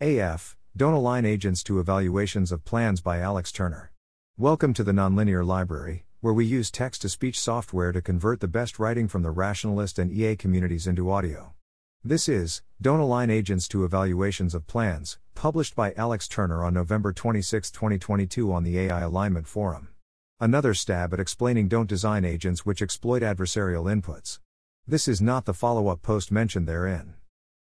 AF Don't Align Agents to Evaluations of Plans by Alex Turner. Welcome to the Nonlinear Library, where we use text to speech software to convert the best writing from the rationalist and EA communities into audio. This is Don't Align Agents to Evaluations of Plans, published by Alex Turner on November 26, 2022, on the AI Alignment Forum. Another stab at explaining don't design agents which exploit adversarial inputs. This is not the follow up post mentioned therein.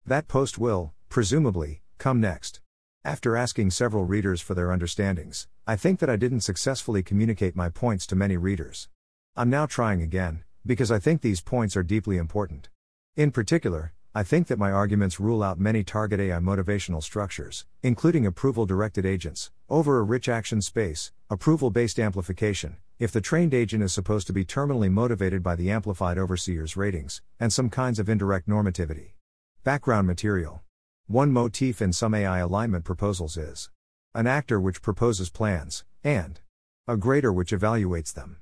That post will, presumably, come next. After asking several readers for their understandings, I think that I didn't successfully communicate my points to many readers. I'm now trying again, because I think these points are deeply important. In particular, I think that my arguments rule out many target AI motivational structures, including approval directed agents, over a rich action space, approval based amplification, if the trained agent is supposed to be terminally motivated by the amplified overseer's ratings, and some kinds of indirect normativity. Background material one motif in some AI alignment proposals is an actor which proposes plans, and a grader which evaluates them.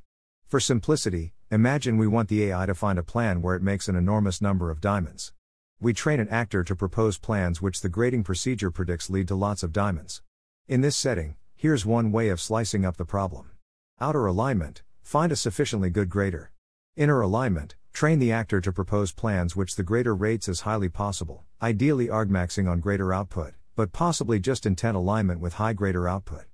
For simplicity, imagine we want the AI to find a plan where it makes an enormous number of diamonds. We train an actor to propose plans which the grading procedure predicts lead to lots of diamonds. In this setting, here's one way of slicing up the problem. Outer alignment, find a sufficiently good grader. Inner alignment, train the actor to propose plans which the grader rates as highly possible, ideally argmaxing on grader output, but possibly just intent alignment with high grader output.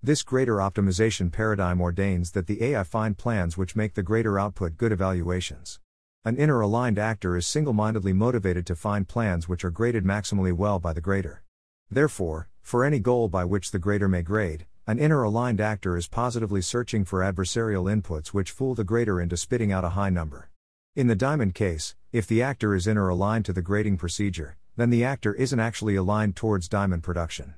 This grader optimization paradigm ordains that the AI find plans which make the grader output good evaluations. An inner aligned actor is single mindedly motivated to find plans which are graded maximally well by the grader. Therefore, for any goal by which the grader may grade, an inner aligned actor is positively searching for adversarial inputs which fool the grader into spitting out a high number. In the diamond case, if the actor is in or aligned to the grading procedure, then the actor isn't actually aligned towards diamond production.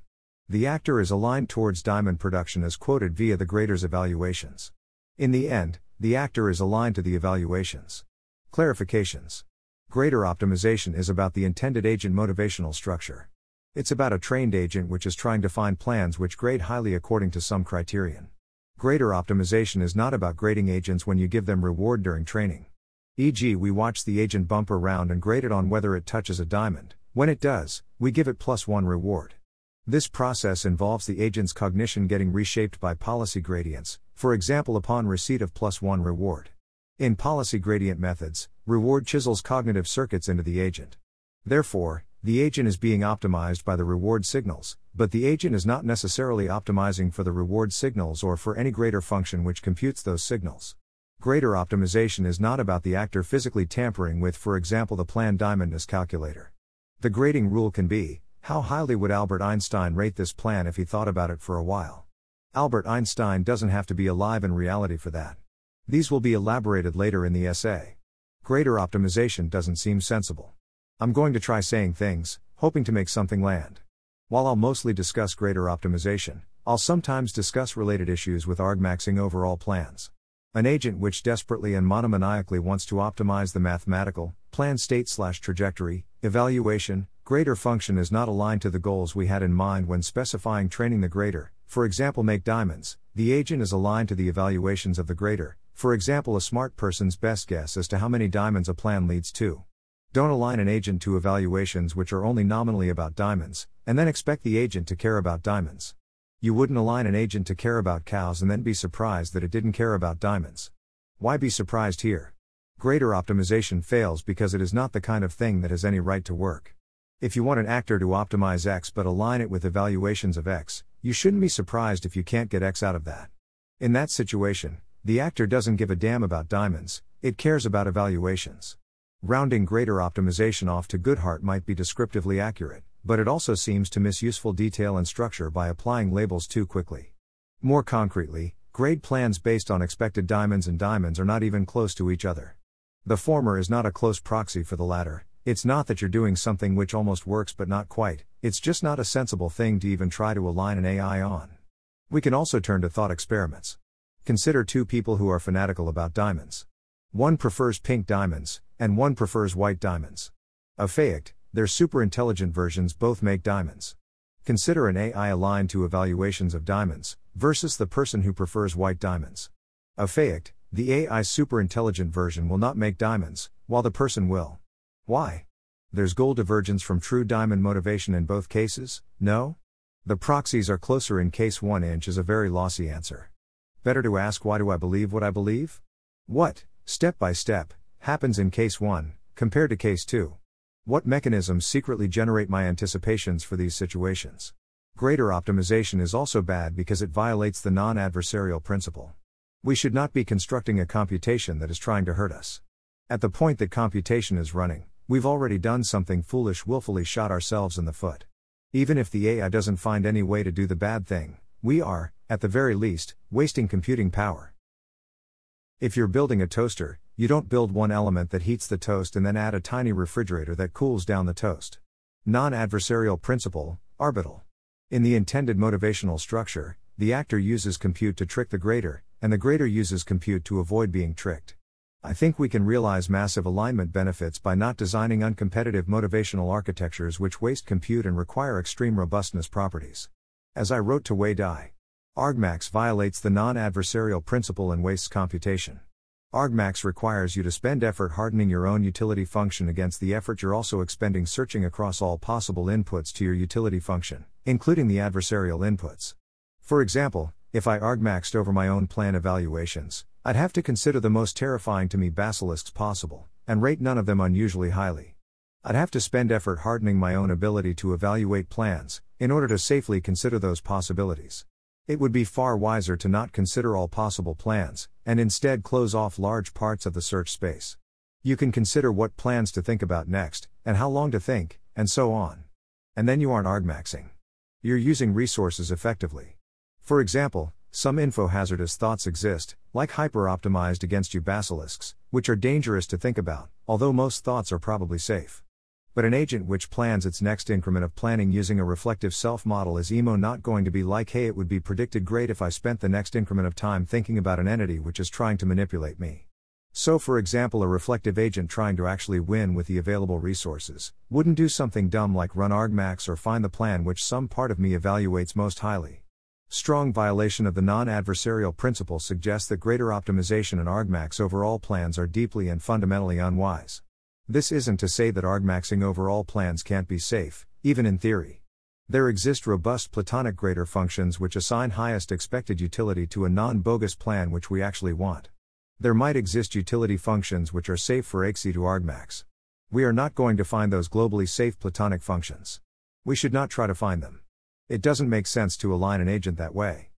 The actor is aligned towards diamond production as quoted via the grader's evaluations. In the end, the actor is aligned to the evaluations. Clarifications. Grader optimization is about the intended agent motivational structure. It's about a trained agent which is trying to find plans which grade highly according to some criterion. Grader optimization is not about grading agents when you give them reward during training. E.g., we watch the agent bump around and grade it on whether it touches a diamond. When it does, we give it plus one reward. This process involves the agent's cognition getting reshaped by policy gradients, for example, upon receipt of plus one reward. In policy gradient methods, reward chisels cognitive circuits into the agent. Therefore, the agent is being optimized by the reward signals, but the agent is not necessarily optimizing for the reward signals or for any grader function which computes those signals. Grader optimization is not about the actor physically tampering with, for example, the planned diamondness calculator. The grading rule can be how highly would Albert Einstein rate this plan if he thought about it for a while? Albert Einstein doesn't have to be alive in reality for that. These will be elaborated later in the essay. Grader optimization doesn't seem sensible. I'm going to try saying things, hoping to make something land. While I'll mostly discuss grader optimization, I'll sometimes discuss related issues with argmaxing overall plans. An agent which desperately and monomaniacally wants to optimize the mathematical, plan state slash trajectory, evaluation, grader function is not aligned to the goals we had in mind when specifying training the grader, for example, make diamonds. The agent is aligned to the evaluations of the grader, for example, a smart person's best guess as to how many diamonds a plan leads to. Don't align an agent to evaluations which are only nominally about diamonds, and then expect the agent to care about diamonds. You wouldn't align an agent to care about cows and then be surprised that it didn't care about diamonds. Why be surprised here? Grader optimization fails because it is not the kind of thing that has any right to work. If you want an actor to optimize X but align it with evaluations of X, you shouldn't be surprised if you can't get X out of that. In that situation, the actor doesn't give a damn about diamonds, it cares about evaluations. Rounding grader optimization off to Goodhart might be descriptively accurate, but it also seems to miss useful detail and structure by applying labels too quickly. More concretely, grade plans based on expected diamonds and diamonds are not even close to each other. The former is not a close proxy for the latter, it's not that you're doing something which almost works but not quite, it's just not a sensible thing to even try to align an AI on. We can also turn to thought experiments. Consider two people who are fanatical about diamonds. One prefers pink diamonds, and one prefers white diamonds. A fact, their superintelligent versions both make diamonds. Consider an AI aligned to evaluations of diamonds, versus the person who prefers white diamonds. A fact, the AI superintelligent version will not make diamonds, while the person will. Why? There's goal divergence from true diamond motivation in both cases, no? The proxies are closer in case 1 inch is a very lossy answer. Better to ask why do I believe what I believe? What, step by step, happens in case 1, compared to case 2? What mechanisms secretly generate my anticipations for these situations? Grader optimization is also bad because it violates the non adversarial principle. We should not be constructing a computation that is trying to hurt us. At the point that computation is running, we've already done something foolish, willfully shot ourselves in the foot. Even if the AI doesn't find any way to do the bad thing, we are, at the very least, wasting computing power. If you're building a toaster, you don't build one element that heats the toast and then add a tiny refrigerator that cools down the toast. Non adversarial principle, arbital. In the intended motivational structure, the actor uses compute to trick the grader, and the grader uses compute to avoid being tricked. I think we can realize massive alignment benefits by not designing uncompetitive motivational architectures which waste compute and require extreme robustness properties. As I wrote to Wei Dai, argmax violates the non adversarial principle and wastes computation. Argmax requires you to spend effort hardening your own utility function against the effort you're also expending searching across all possible inputs to your utility function, including the adversarial inputs. For example, if I argmaxed over my own plan evaluations, I'd have to consider the most terrifying to me basilisks possible, and rate none of them unusually highly. I'd have to spend effort hardening my own ability to evaluate plans, in order to safely consider those possibilities. It would be far wiser to not consider all possible plans, and instead close off large parts of the search space. You can consider what plans to think about next, and how long to think, and so on. And then you aren't argmaxing. You're using resources effectively. For example, some info hazardous thoughts exist, like hyper optimized against you basilisks, which are dangerous to think about, although most thoughts are probably safe. But an agent which plans its next increment of planning using a reflective self model is emo not going to be like, hey, it would be predicted great if I spent the next increment of time thinking about an entity which is trying to manipulate me. So, for example, a reflective agent trying to actually win with the available resources wouldn't do something dumb like run argmax or find the plan which some part of me evaluates most highly. Strong violation of the non adversarial principle suggests that grader optimization and argmax over all plans are deeply and fundamentally unwise. This isn't to say that argmaxing over all plans can't be safe, even in theory. There exist robust Platonic grader functions which assign highest expected utility to a non bogus plan which we actually want. There might exist utility functions which are safe for AIXI to argmax. We are not going to find those globally safe Platonic functions. We should not try to find them. It doesn't make sense to align an agent that way.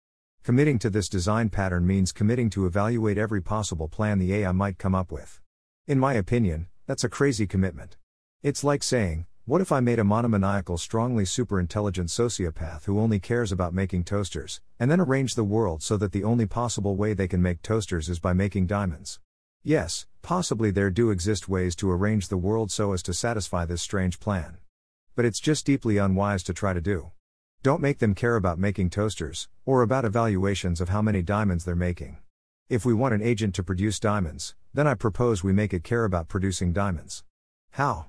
Committing to this design pattern means committing to evaluate every possible plan the AI might come up with. In my opinion, that's a crazy commitment. It's like saying, what if I made a monomaniacal, strongly superintelligent sociopath who only cares about making toasters, and then arrange the world so that the only possible way they can make toasters is by making diamonds? Yes, possibly there do exist ways to arrange the world so as to satisfy this strange plan. But it's just deeply unwise to try to do. Don't make them care about making toasters, or about evaluations of how many diamonds they're making. If we want an agent to produce diamonds, then I propose we make it care about producing diamonds. How?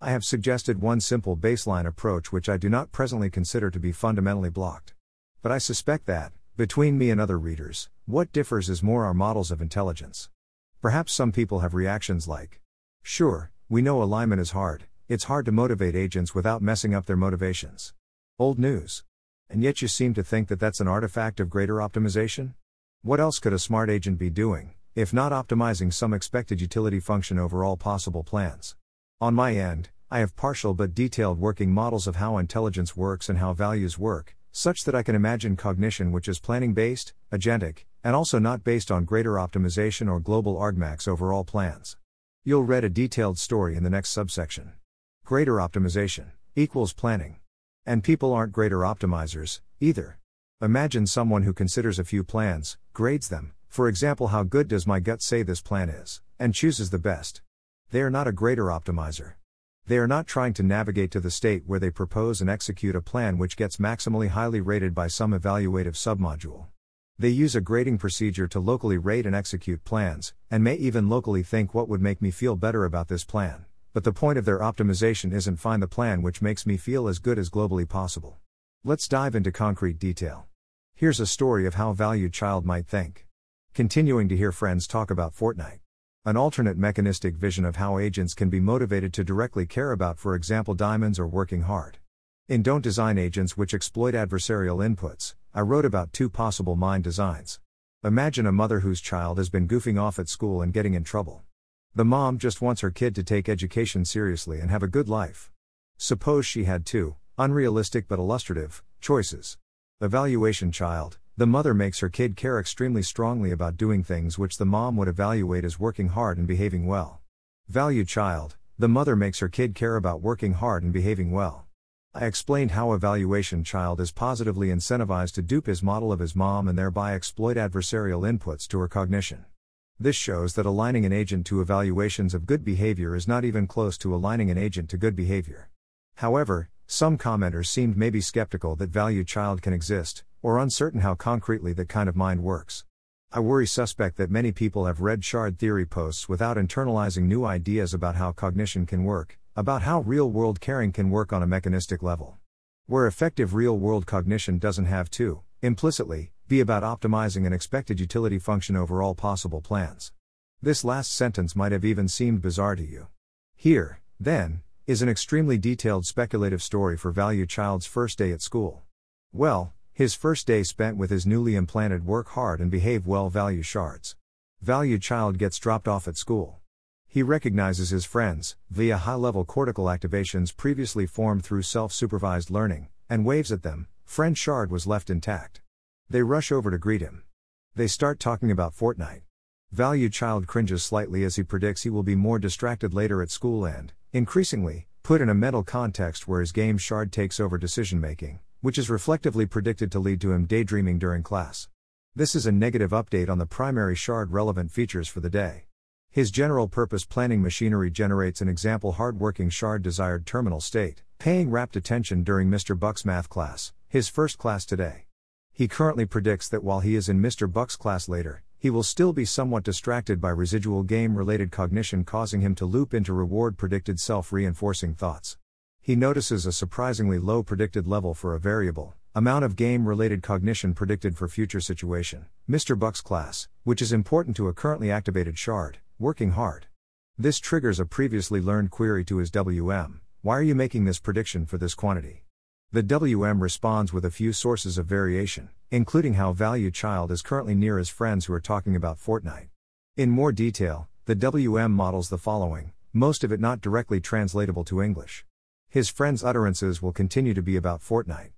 I have suggested one simple baseline approach which I do not presently consider to be fundamentally blocked. But I suspect that, between me and other readers, what differs is more our models of intelligence. Perhaps some people have reactions like, Sure, we know alignment is hard, it's hard to motivate agents without messing up their motivations. Old news. And yet you seem to think that that's an artifact of grader optimization? What else could a smart agent be doing, if not optimizing some expected utility function over all possible plans? On my end, I have partial but detailed working models of how intelligence works and how values work, such that I can imagine cognition which is planning based, agentic, and also not based on grader optimization or global argmax over all plans. You'll read a detailed story in the next subsection. Grader optimization equals planning. And people aren't grader optimizers, either. Imagine someone who considers a few plans, grades them, for example, how good does my gut say this plan is, and chooses the best. They are not a grader optimizer. They are not trying to navigate to the state where they propose and execute a plan which gets maximally highly rated by some evaluative submodule. They use a grading procedure to locally rate and execute plans, and may even locally think what would make me feel better about this plan. But the point of their optimization isn't find the plan which makes me feel as good as globally possible. Let's dive into concrete detail. Here's a story of how valued child might think. Continuing to hear friends talk about Fortnite. an alternate mechanistic vision of how agents can be motivated to directly care about, for example, diamonds or working hard. In Don't Design Agents Which Exploit Adversarial Inputs, I wrote about two possible mind designs. Imagine a mother whose child has been goofing off at school and getting in trouble. The mom just wants her kid to take education seriously and have a good life. Suppose she had two, unrealistic but illustrative, choices. Evaluation child, the mother makes her kid care extremely strongly about doing things which the mom would evaluate as working hard and behaving well. Value child, the mother makes her kid care about working hard and behaving well. I explained how evaluation child is positively incentivized to dupe his model of his mom and thereby exploit adversarial inputs to her cognition. This shows that aligning an agent to evaluations of good behavior is not even close to aligning an agent to good behavior. However, some commenters seemed maybe skeptical that value child can exist, or uncertain how concretely that kind of mind works. I worry suspect that many people have read shard theory posts without internalizing new ideas about how cognition can work, about how real world caring can work on a mechanistic level. Where effective real world cognition doesn't have to, implicitly, be about optimizing an expected utility function over all possible plans. This last sentence might have even seemed bizarre to you. Here, then, is an extremely detailed speculative story for Value Child's first day at school. Well, his first day spent with his newly implanted work hard and behave well value shards. Value Child gets dropped off at school. He recognizes his friends, via high level cortical activations previously formed through self supervised learning, and waves at them. Friend Shard was left intact. They rush over to greet him. They start talking about Fortnite. Value Child cringes slightly as he predicts he will be more distracted later at school and, increasingly, put in a mental context where his game Shard takes over decision making, which is reflectively predicted to lead to him daydreaming during class. This is a negative update on the primary Shard relevant features for the day. His general purpose planning machinery generates an example hard-working Shard desired terminal state, paying rapt attention during Mr. Buck's math class, his first class today. He currently predicts that while he is in Mr. Buck's class later, he will still be somewhat distracted by residual game related cognition, causing him to loop into reward predicted self reinforcing thoughts. He notices a surprisingly low predicted level for a variable, amount of game related cognition predicted for future situation, Mr. Buck's class, which is important to a currently activated shard, working hard. This triggers a previously learned query to his WM Why are you making this prediction for this quantity? The WM responds with a few sources of variation, including how value child is currently near his friends who are talking about Fortnite. In more detail, the WM models the following, most of it not directly translatable to English. His friends' utterances will continue to be about Fortnite.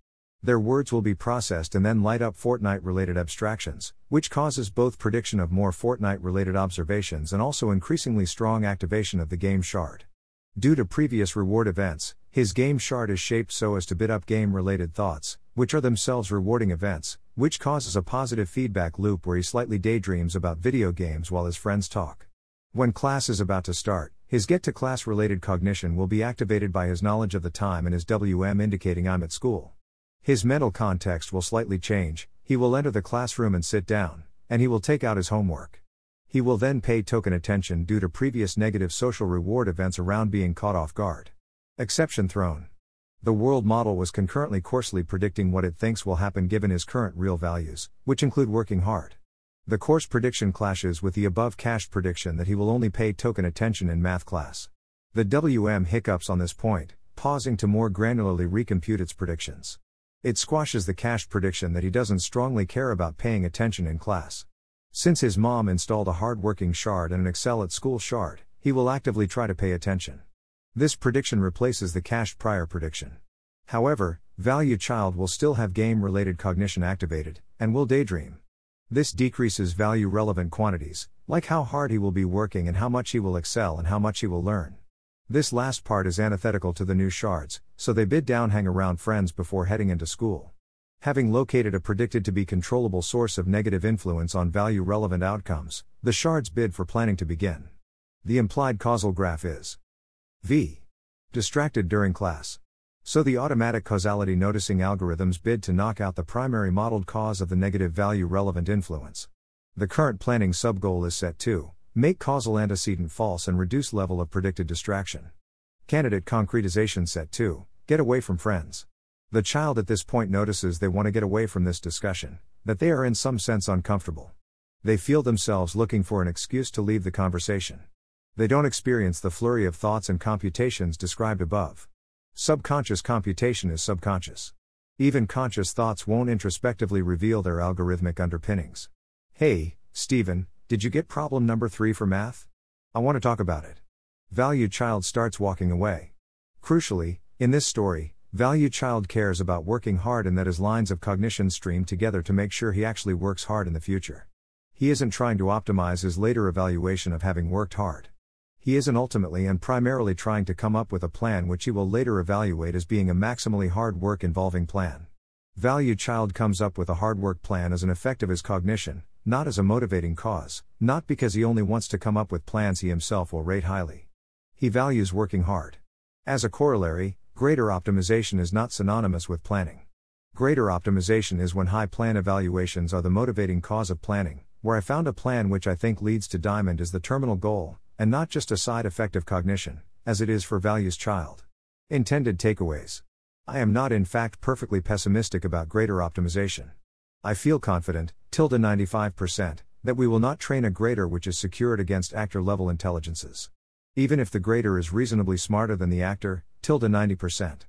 Their words will be processed and then light up Fortnite related abstractions, which causes both prediction of more Fortnite related observations and also increasingly strong activation of the game shard. Due to previous reward events, his game shard is shaped so as to bid up game related thoughts, which are themselves rewarding events, which causes a positive feedback loop where he slightly daydreams about video games while his friends talk. When class is about to start, his get to class related cognition will be activated by his knowledge of the time and his WM indicating I'm at school. His mental context will slightly change, he will enter the classroom and sit down, and he will take out his homework. He will then pay token attention due to previous negative social reward events around being caught off guard. Exception thrown. The world model was concurrently coarsely predicting what it thinks will happen given his current real values, which include working hard. The coarse prediction clashes with the above cached prediction that he will only pay token attention in math class. The WM hiccups on this point, pausing to more granularly recompute its predictions. It squashes the cached prediction that he doesn't strongly care about paying attention in class. Since his mom installed a hard-working shard and an excel at school shard, he will actively try to pay attention. This prediction replaces the cached prior prediction. However, value child will still have game related cognition activated, and will daydream. This decreases value relevant quantities, like how hard he will be working and how much he will excel and how much he will learn. This last part is antithetical to the new shards, so they bid down hang around friends before heading into school. Having located a predicted to be controllable source of negative influence on value relevant outcomes, the shards bid for planning to begin. The implied causal graph is V. Distracted during class. So the automatic causality noticing algorithms bid to knock out the primary modeled cause of the negative value relevant influence. The current planning subgoal is set to make causal antecedent false and reduce level of predicted distraction. Candidate concretization set to get away from friends. The child at this point notices they want to get away from this discussion, that they are in some sense uncomfortable. They feel themselves looking for an excuse to leave the conversation. They don't experience the flurry of thoughts and computations described above. Subconscious computation is subconscious. Even conscious thoughts won't introspectively reveal their algorithmic underpinnings. Hey, Stephen, did you get problem number three for math? I want to talk about it. Valued child starts walking away. Crucially, in this story, valued child cares about working hard and that his lines of cognition stream together to make sure he actually works hard in the future. He isn't trying to optimize his later evaluation of having worked hard. He isn't ultimately and primarily trying to come up with a plan which he will later evaluate as being a maximally hard work involving plan. Value child comes up with a hard work plan as an effect of his cognition, not as a motivating cause, not because he only wants to come up with plans he himself will rate highly. He values working hard. As a corollary, grader optimization is not synonymous with planning. Grader optimization is when high plan evaluations are the motivating cause of planning, where I found a plan which I think leads to diamond is the terminal goal, and not just a side effect of cognition, as it is for values child. Intended takeaways. I am not in fact perfectly pessimistic about grader optimization. I feel confident, tilde 95%, that we will not train a grader which is secured against actor level intelligences. Even if the grader is reasonably smarter than the actor, tilde 90%.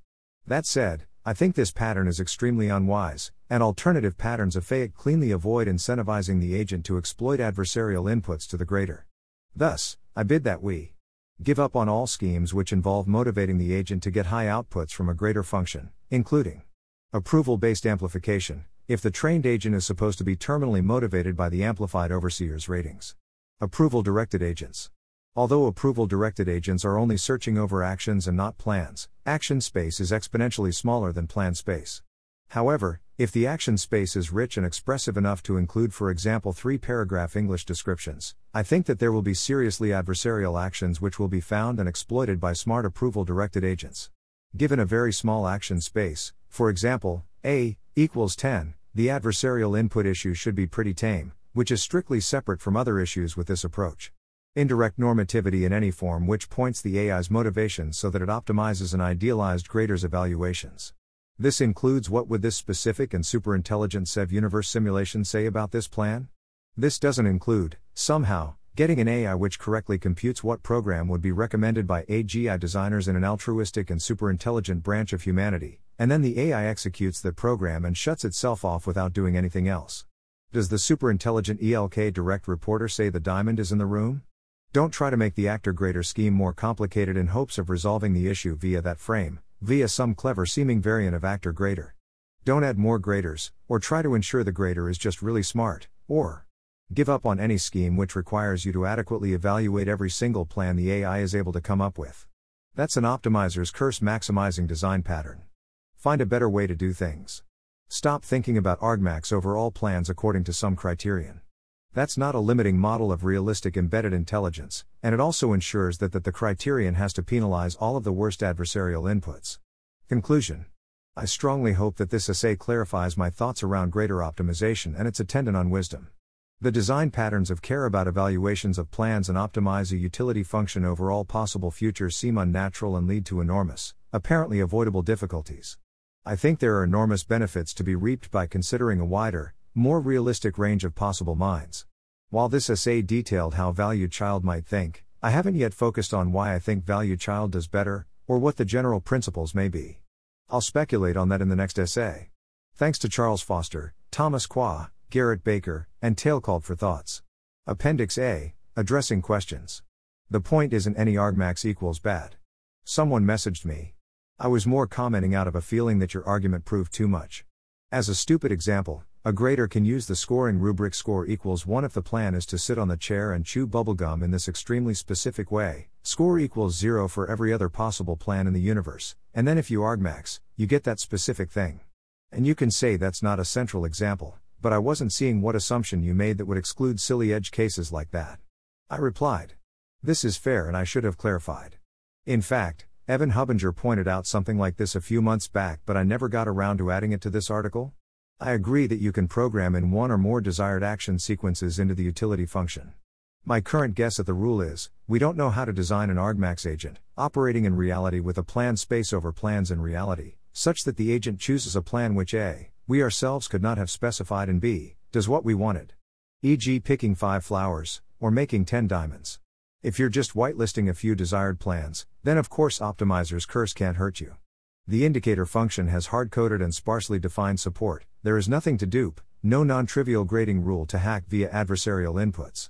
That said, I think this pattern is extremely unwise, and alternative patterns of Fayette cleanly avoid incentivizing the agent to exploit adversarial inputs to the grader. Thus, I bid that we give up on all schemes which involve motivating the agent to get high outputs from a grader function, including approval based amplification, if the trained agent is supposed to be terminally motivated by the amplified overseer's ratings. Approval directed agents. Although approval directed agents are only searching over actions and not plans, action space is exponentially smaller than plan space. However, if the action space is rich and expressive enough to include, for example, three paragraph English descriptions, I think that there will be seriously adversarial actions which will be found and exploited by smart approval directed agents. Given a very small action space, for example, A equals 10, the adversarial input issue should be pretty tame, which is strictly separate from other issues with this approach. Indirect normativity in any form which points the AI's motivations so that it optimizes an idealized grader's evaluations. This includes what would this specific and superintelligent SEV universe simulation say about this plan? This doesn't include, somehow, getting an AI which correctly computes what program would be recommended by AGI designers in an altruistic and superintelligent branch of humanity, and then the AI executes that program and shuts itself off without doing anything else. Does the superintelligent ELK direct reporter say the diamond is in the room? Don't try to make the actor grader scheme more complicated in hopes of resolving the issue via that frame, via some clever seeming variant of actor grader. Don't add more graders, or try to ensure the grader is just really smart, or give up on any scheme which requires you to adequately evaluate every single plan the AI is able to come up with. That's an optimizer's curse maximizing design pattern. Find a better way to do things. Stop thinking about argmax over all plans according to some criterion. That's not a limiting model of realistic embedded intelligence, and it also ensures that, that the criterion has to penalize all of the worst adversarial inputs. Conclusion I strongly hope that this essay clarifies my thoughts around grader optimization and its attendant on wisdom. The design patterns of care about evaluations of plans and optimize a utility function over all possible futures seem unnatural and lead to enormous, apparently avoidable difficulties. I think there are enormous benefits to be reaped by considering a wider, more realistic range of possible minds. While this essay detailed how valued child might think, I haven't yet focused on why I think valued child does better, or what the general principles may be. I'll speculate on that in the next essay. Thanks to Charles Foster, Thomas Kwa, Garrett Baker, and Tailcalled for Thoughts. Appendix A Addressing Questions. The point isn't any argmax equals bad. Someone messaged me. I was more commenting out of a feeling that your argument proved too much. As a stupid example, a grader can use the scoring rubric score equals 1 if the plan is to sit on the chair and chew bubblegum in this extremely specific way, score equals 0 for every other possible plan in the universe, and then if you argmax, you get that specific thing. And you can say that's not a central example, but I wasn't seeing what assumption you made that would exclude silly edge cases like that. I replied. This is fair and I should have clarified. In fact, Evan Hubinger pointed out something like this a few months back, but I never got around to adding it to this article. I agree that you can program in one or more desired action sequences into the utility function. My current guess at the rule is we don't know how to design an argmax agent, operating in reality with a plan space over plans in reality, such that the agent chooses a plan which A, we ourselves could not have specified, and B, does what we wanted. e.g., picking 5 flowers, or making 10 diamonds. If you're just whitelisting a few desired plans, then of course Optimizer's curse can't hurt you. The indicator function has hard coded and sparsely defined support, there is nothing to dupe, no non trivial grading rule to hack via adversarial inputs.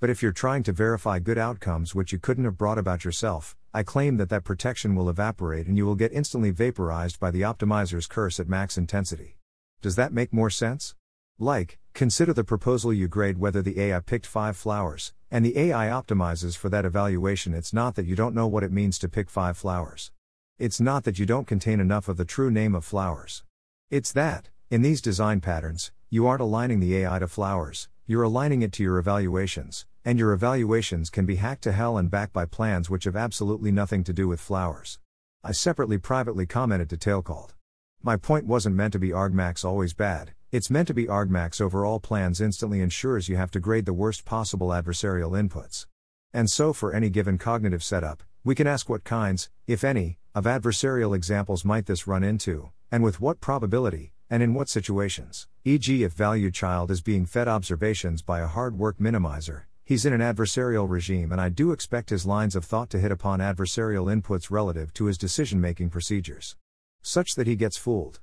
But if you're trying to verify good outcomes which you couldn't have brought about yourself, I claim that that protection will evaporate and you will get instantly vaporized by the optimizer's curse at max intensity. Does that make more sense? Like, consider the proposal you grade whether the AI picked 5 flowers, and the AI optimizes for that evaluation. It's not that you don't know what it means to pick 5 flowers. It's not that you don't contain enough of the true name of flowers. It's that, in these design patterns, you aren't aligning the AI to flowers, you're aligning it to your evaluations, and your evaluations can be hacked to hell and back by plans which have absolutely nothing to do with flowers. I separately privately commented to Tailcalled. My point wasn't meant to be argmax always bad, it's meant to be argmax over all plans instantly ensures you have to grade the worst possible adversarial inputs. And so for any given cognitive setup, we can ask what kinds, if any, of adversarial examples might this run into, and with what probability, and in what situations. E.g., if value child is being fed observations by a hard work minimizer, He's in an adversarial regime, and I do expect his lines of thought to hit upon adversarial inputs relative to his decision making procedures. Such that he gets fooled.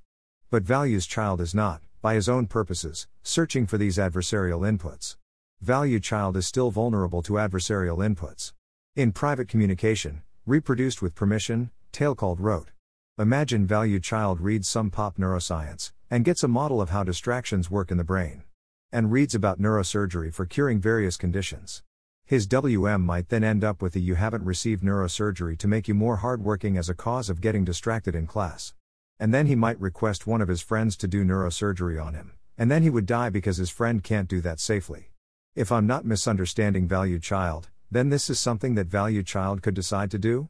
But Value's child is not, by his own purposes, searching for these adversarial inputs. Value child is still vulnerable to adversarial inputs. In private communication, reproduced with permission, Tailcalled wrote. Imagine value child reads some pop neuroscience, and gets a model of how distractions work in the brain and reads about neurosurgery for curing various conditions. His WM might then end up with the you haven't received neurosurgery to make you more hardworking as a cause of getting distracted in class. And then he might request one of his friends to do neurosurgery on him, and then he would die because his friend can't do that safely. If I'm not misunderstanding Value Child, then this is something that Value Child could decide to do?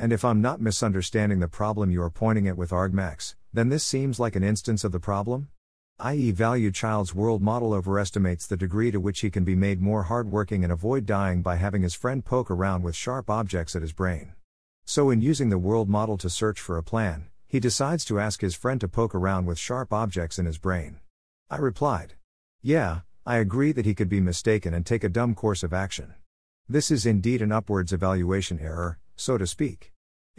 And if I'm not misunderstanding the problem you are pointing at with argmax, then this seems like an instance of the problem? i.e., value child's world model overestimates the degree to which he can be made more hardworking and avoid dying by having his friend poke around with sharp objects at his brain. So, in using the world model to search for a plan, he decides to ask his friend to poke around with sharp objects in his brain. I replied, Yeah, I agree that he could be mistaken and take a dumb course of action. This is indeed an upwards evaluation error, so to speak.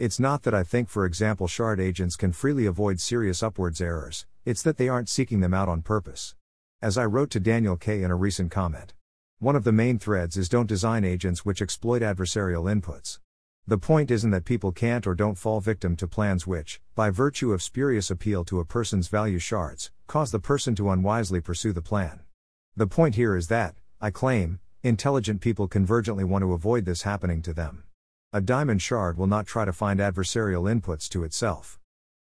It's not that I think, for example, shard agents can freely avoid serious upwards errors, it's that they aren't seeking them out on purpose. As I wrote to Daniel K. in a recent comment. One of the main threads is don't design agents which exploit adversarial inputs. The point isn't that people can't or don't fall victim to plans which, by virtue of spurious appeal to a person's value shards, cause the person to unwisely pursue the plan. The point here is that, I claim, intelligent people convergently want to avoid this happening to them. A diamond shard will not try to find adversarial inputs to itself.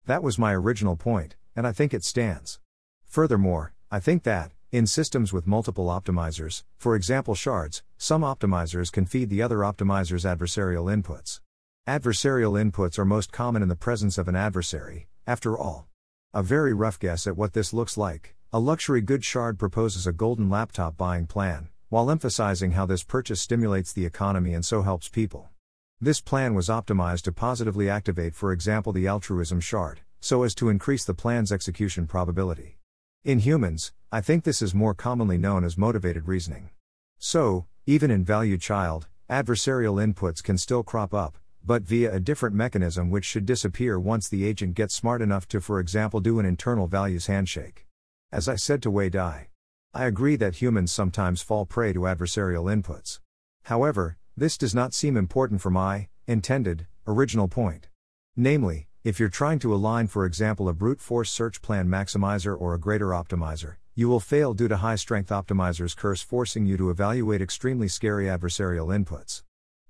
That was my original point, and I think it stands. Furthermore, I think that, in systems with multiple optimizers, for example shards, some optimizers can feed the other optimizer's adversarial inputs. Adversarial inputs are most common in the presence of an adversary, after all. A very rough guess at what this looks like a luxury good shard proposes a golden laptop buying plan, while emphasizing how this purchase stimulates the economy and so helps people. This plan was optimized to positively activate, for example, the altruism shard, so as to increase the plan's execution probability. In humans, I think this is more commonly known as motivated reasoning. So, even in value child, adversarial inputs can still crop up, but via a different mechanism which should disappear once the agent gets smart enough to, for example, do an internal values handshake. As I said to Wei Dai, I agree that humans sometimes fall prey to adversarial inputs. However, this does not seem important for my intended original point. Namely, if you're trying to align, for example, a brute force search plan maximizer or a grader optimizer, you will fail due to high strength optimizers curse forcing you to evaluate extremely scary adversarial inputs.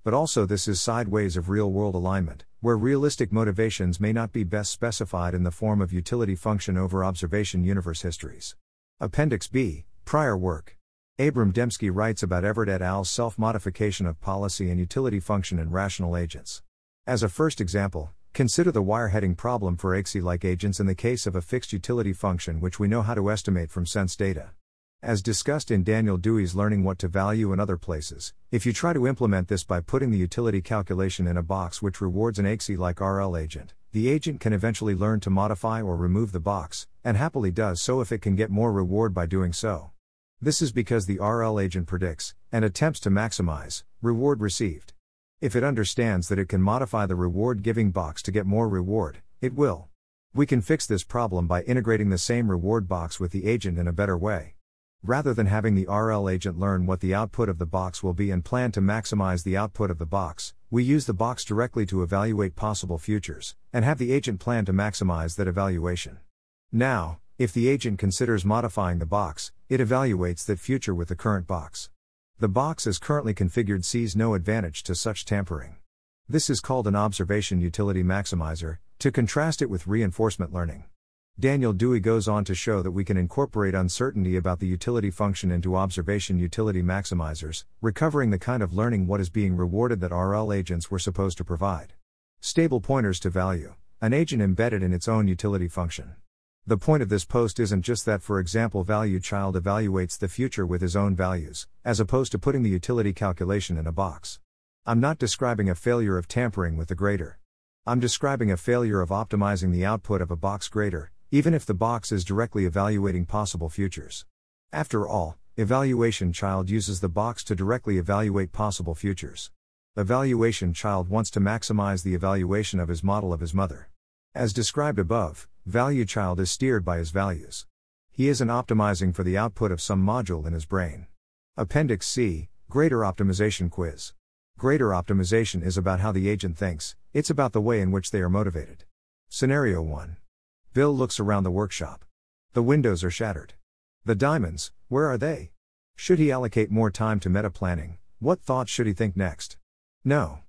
But also, this is sideways of real world alignment, where realistic motivations may not be best specified in the form of utility function over observation universe histories. Appendix B, prior work. Abram Demski writes about Everitt et al.'s self modification of policy and utility function in rational agents. As a first example, Consider the wireheading problem for AIXI like agents in the case of a fixed utility function which we know how to estimate from sense data. As discussed in Daniel Dewey's Learning What to Value and other places, if you try to implement this by putting the utility calculation in a box which rewards an AIXI like RL agent, the agent can eventually learn to modify or remove the box, and happily does so if it can get more reward by doing so. This is because the RL agent predicts, and attempts to maximize, reward received. If it understands that it can modify the reward giving box to get more reward, it will. We can fix this problem by integrating the same reward box with the agent in a better way. Rather than having the RL agent learn what the output of the box will be and plan to maximize the output of the box, we use the box directly to evaluate possible futures, and have the agent plan to maximize that evaluation. Now, if the agent considers modifying the box, it evaluates that future with the current box. The box as currently configured sees no advantage to such tampering. This is called an observation utility maximizer, to contrast it with reinforcement learning. Daniel Dewey goes on to show that we can incorporate uncertainty about the utility function into observation utility maximizers, recovering the kind of learning what is being rewarded that RL agents were supposed to provide. Stable pointers to value, an agent embedded in its own utility function. The point of this post isn't just that, for example, value child evaluates the future with his own values, as opposed to putting the utility calculation in a box. I'm not describing a failure of tampering with the grader. I'm describing a failure of optimizing the output of a box grader, even if the box is directly evaluating possible futures. After all, evaluation child uses the box to directly evaluate possible futures. Evaluation child wants to maximize the evaluation of his model of his mother. As described above, value child is steered by his values. He isn't optimizing for the output of some module in his brain. Appendix C Grader Optimization Quiz. Grader optimization is about how the agent thinks, it's about the way in which they are motivated. Scenario 1. Bill looks around the workshop. The windows are shattered. The diamonds, where are they? Should he allocate more time to meta planning? What thoughts should he think next? No.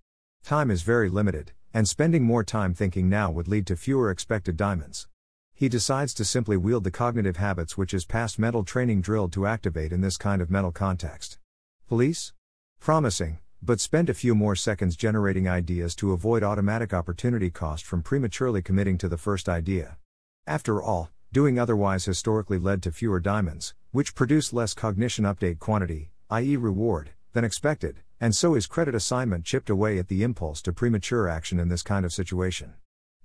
Time is very limited, and spending more time thinking now would lead to fewer expected diamonds. He decides to simply wield the cognitive habits which his past mental training drilled to activate in this kind of mental context. Police? Promising, but spend a few more seconds generating ideas to avoid automatic opportunity cost from prematurely committing to the first idea. After all, doing otherwise historically led to fewer diamonds, which produce less cognition update quantity, i.e., reward, than expected, and so is credit assignment chipped away at the impulse to premature action in this kind of situation.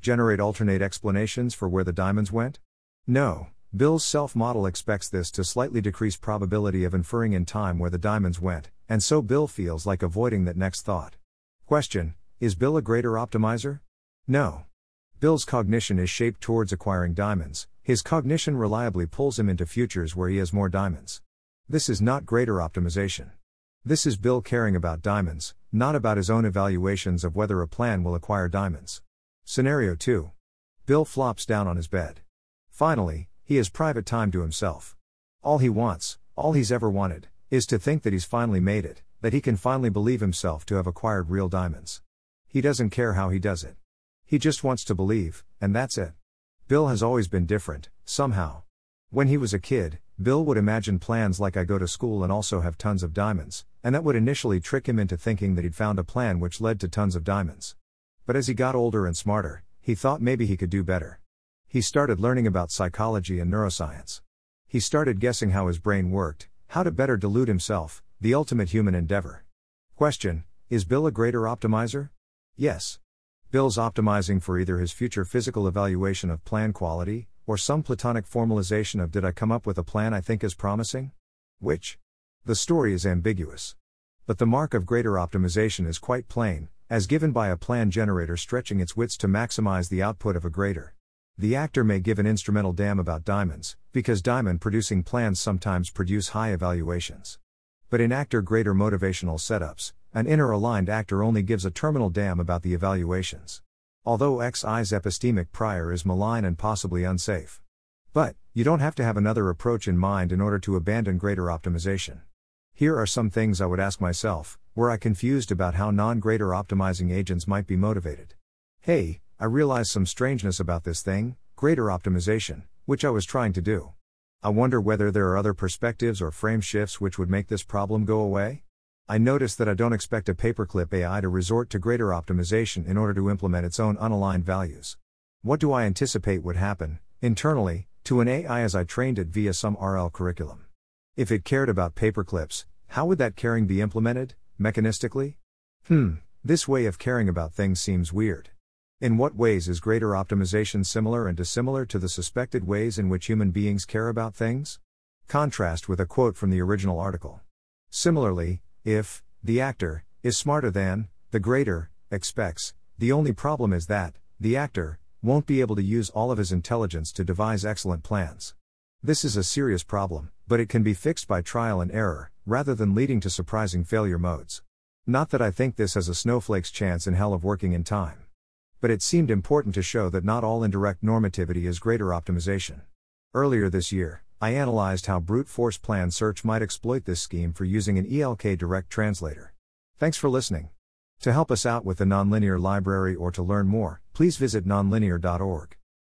Generate alternate explanations for where the diamonds went? No, Bill's self model expects this to slightly decrease probability of inferring in time where the diamonds went, and so Bill feels like avoiding that next thought. Question Is Bill a grader optimizer? No. Bill's cognition is shaped towards acquiring diamonds, his cognition reliably pulls him into futures where he has more diamonds. This is not grader optimization. This is Bill caring about diamonds, not about his own evaluations of whether a plan will acquire diamonds. Scenario 2. Bill flops down on his bed. Finally, he has private time to himself. All he wants, all he's ever wanted, is to think that he's finally made it, that he can finally believe himself to have acquired real diamonds. He doesn't care how he does it. He just wants to believe, and that's it. Bill has always been different, somehow. When he was a kid, Bill would imagine plans like I go to school and also have tons of diamonds, and that would initially trick him into thinking that he'd found a plan which led to tons of diamonds. But as he got older and smarter, he thought maybe he could do better. He started learning about psychology and neuroscience. He started guessing how his brain worked, how to better delude himself, the ultimate human endeavor. Question Is Bill a grader optimizer? Yes. Bill's optimizing for either his future physical evaluation of plan quality, or some platonic formalization of did I come up with a plan I think is promising? Which? The story is ambiguous. But the mark of grader optimization is quite plain, as given by a plan generator stretching its wits to maximize the output of a grader. The actor may give an instrumental damn about diamonds, because diamond producing plans sometimes produce high evaluations. But in actor grader motivational setups, an inner aligned actor only gives a terminal damn about the evaluations. Although XI's epistemic prior is malign and possibly unsafe. But, you don't have to have another approach in mind in order to abandon grader optimization. Here are some things I would ask myself were I confused about how non grader optimizing agents might be motivated. Hey, I realize some strangeness about this thing, grader optimization, which I was trying to do. I wonder whether there are other perspectives or frame shifts which would make this problem go away? I notice that I don't expect a paperclip AI to resort to grader optimization in order to implement its own unaligned values. What do I anticipate would happen, internally, to an AI as I trained it via some RL curriculum? If it cared about paperclips, how would that caring be implemented, mechanistically? Hmm, this way of caring about things seems weird. In what ways is grader optimization similar and dissimilar to the suspected ways in which human beings care about things? Contrast with a quote from the original article. Similarly, if, the actor, is smarter than, the grader, expects, the only problem is that, the actor, won't be able to use all of his intelligence to devise excellent plans. This is a serious problem, but it can be fixed by trial and error, rather than leading to surprising failure modes. Not that I think this has a snowflake's chance in hell of working in time. But it seemed important to show that not all indirect normativity is grader optimization. Earlier this year, I analyzed how brute force plan search might exploit this scheme for using an ELK direct translator. Thanks for listening. To help us out with the Nonlinear Library or to learn more, please visit nonlinear.org.